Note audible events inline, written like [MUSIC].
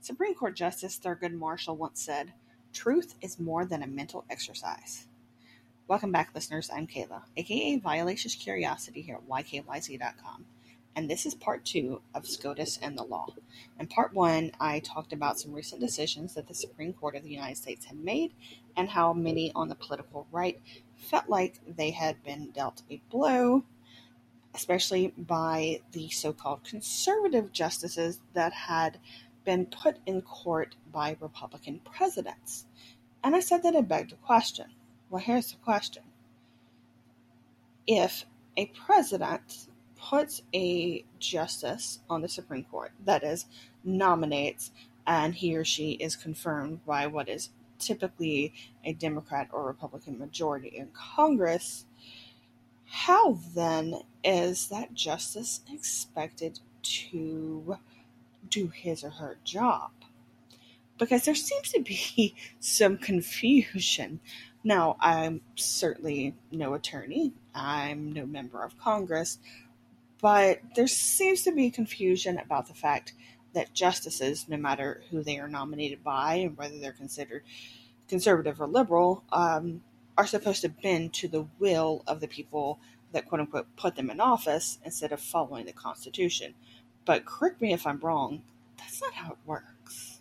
Supreme Court Justice Thurgood Marshall once said, Truth is more than a mental exercise. Welcome back, listeners. I'm Kayla, aka Violacious Curiosity here at YKYZ.com. And this is part two of SCOTUS and the law. In part one, I talked about some recent decisions that the Supreme Court of the United States had made and how many on the political right felt like they had been dealt a blow, especially by the so called conservative justices that had been put in court by Republican presidents. And I said that it begged a question. Well, here's the question. If a president puts a justice on the Supreme Court, that is, nominates, and he or she is confirmed by what is typically a Democrat or Republican majority in Congress, how then is that justice expected to do his or her job? Because there seems to be [LAUGHS] some confusion. Now, I'm certainly no attorney, I'm no member of Congress, but there seems to be confusion about the fact that justices, no matter who they are nominated by and whether they're considered conservative or liberal, um, are supposed to bend to the will of the people that quote unquote put them in office instead of following the Constitution but correct me if I'm wrong, that's not how it works.